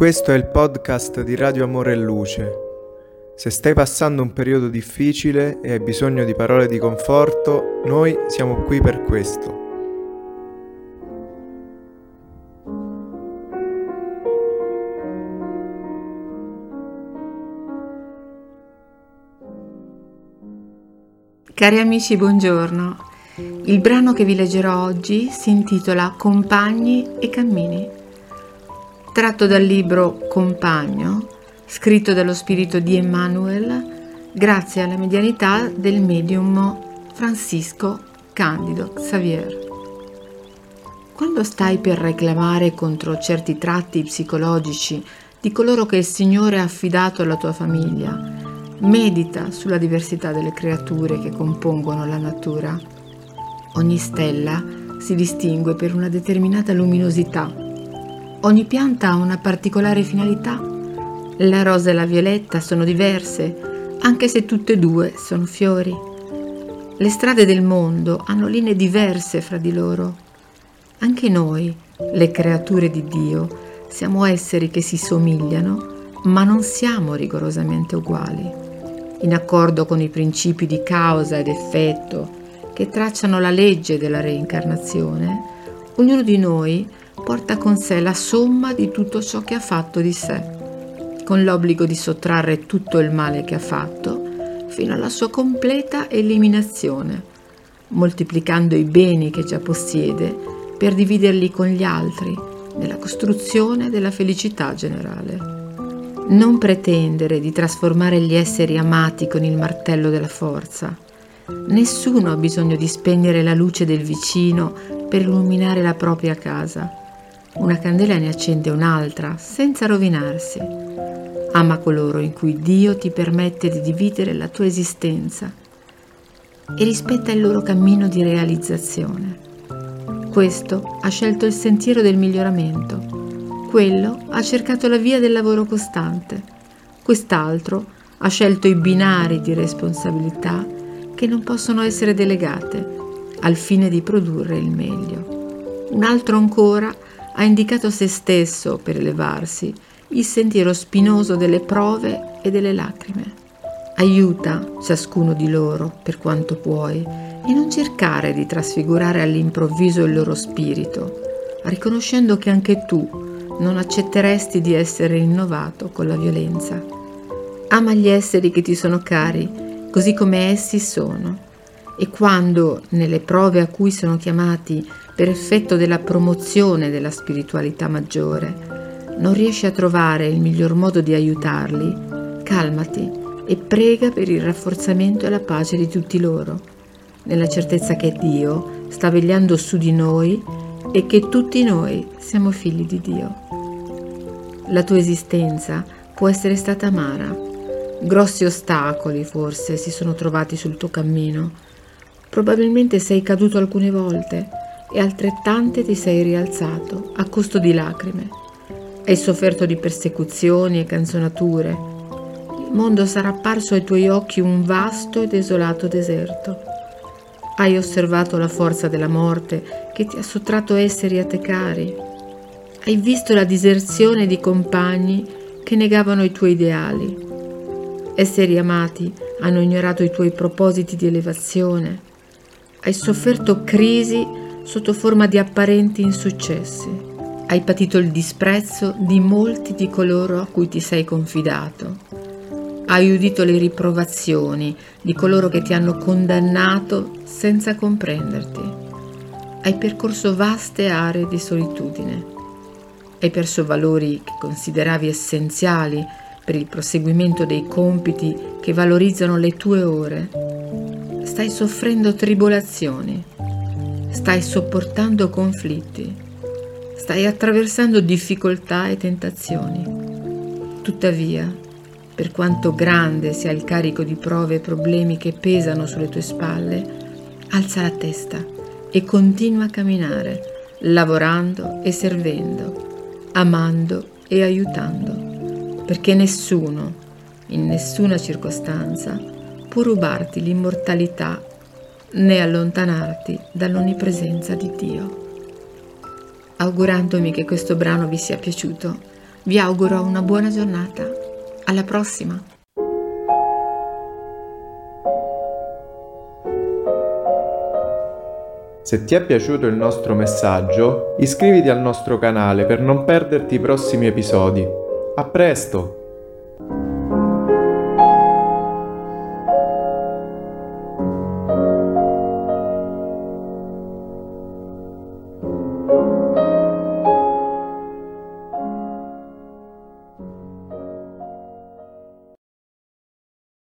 Questo è il podcast di Radio Amore e Luce. Se stai passando un periodo difficile e hai bisogno di parole di conforto, noi siamo qui per questo. Cari amici, buongiorno. Il brano che vi leggerò oggi si intitola Compagni e cammini tratto dal libro Compagno, scritto dallo spirito di Emmanuel, grazie alla medianità del medium Francisco Candido Xavier. Quando stai per reclamare contro certi tratti psicologici di coloro che il Signore ha affidato alla tua famiglia, medita sulla diversità delle creature che compongono la natura. Ogni stella si distingue per una determinata luminosità Ogni pianta ha una particolare finalità. La rosa e la violetta sono diverse, anche se tutte e due sono fiori. Le strade del mondo hanno linee diverse fra di loro. Anche noi, le creature di Dio, siamo esseri che si somigliano, ma non siamo rigorosamente uguali. In accordo con i principi di causa ed effetto che tracciano la legge della reincarnazione, ognuno di noi porta con sé la somma di tutto ciò che ha fatto di sé, con l'obbligo di sottrarre tutto il male che ha fatto fino alla sua completa eliminazione, moltiplicando i beni che già possiede per dividerli con gli altri nella costruzione della felicità generale. Non pretendere di trasformare gli esseri amati con il martello della forza. Nessuno ha bisogno di spegnere la luce del vicino per illuminare la propria casa. Una candela ne accende un'altra senza rovinarsi. Ama coloro in cui Dio ti permette di dividere la tua esistenza e rispetta il loro cammino di realizzazione. Questo ha scelto il sentiero del miglioramento, quello ha cercato la via del lavoro costante, quest'altro ha scelto i binari di responsabilità che non possono essere delegate al fine di produrre il meglio. Un altro ancora ha indicato se stesso per elevarsi il sentiero spinoso delle prove e delle lacrime. Aiuta ciascuno di loro per quanto puoi e non cercare di trasfigurare all'improvviso il loro spirito, riconoscendo che anche tu non accetteresti di essere rinnovato con la violenza. Ama gli esseri che ti sono cari, così come essi sono, e quando, nelle prove a cui sono chiamati per effetto della promozione della spiritualità maggiore, non riesci a trovare il miglior modo di aiutarli, calmati e prega per il rafforzamento e la pace di tutti loro, nella certezza che Dio sta vegliando su di noi e che tutti noi siamo figli di Dio. La tua esistenza può essere stata amara, grossi ostacoli forse si sono trovati sul tuo cammino, probabilmente sei caduto alcune volte, e altrettante ti sei rialzato a costo di lacrime. Hai sofferto di persecuzioni e canzonature. Il mondo sarà apparso ai tuoi occhi un vasto e desolato deserto. Hai osservato la forza della morte che ti ha sottratto esseri a te cari. Hai visto la diserzione di compagni che negavano i tuoi ideali. Esseri amati hanno ignorato i tuoi propositi di elevazione. Hai sofferto crisi sotto forma di apparenti insuccessi. Hai patito il disprezzo di molti di coloro a cui ti sei confidato. Hai udito le riprovazioni di coloro che ti hanno condannato senza comprenderti. Hai percorso vaste aree di solitudine. Hai perso valori che consideravi essenziali per il proseguimento dei compiti che valorizzano le tue ore. Stai soffrendo tribolazioni stai sopportando conflitti, stai attraversando difficoltà e tentazioni. Tuttavia, per quanto grande sia il carico di prove e problemi che pesano sulle tue spalle, alza la testa e continua a camminare, lavorando e servendo, amando e aiutando, perché nessuno, in nessuna circostanza, può rubarti l'immortalità né allontanarti dall'onnipresenza di Dio. Augurandomi che questo brano vi sia piaciuto, Vi auguro una buona giornata. Alla prossima! Se ti è piaciuto il nostro messaggio, iscriviti al nostro canale per non perderti i prossimi episodi. A presto!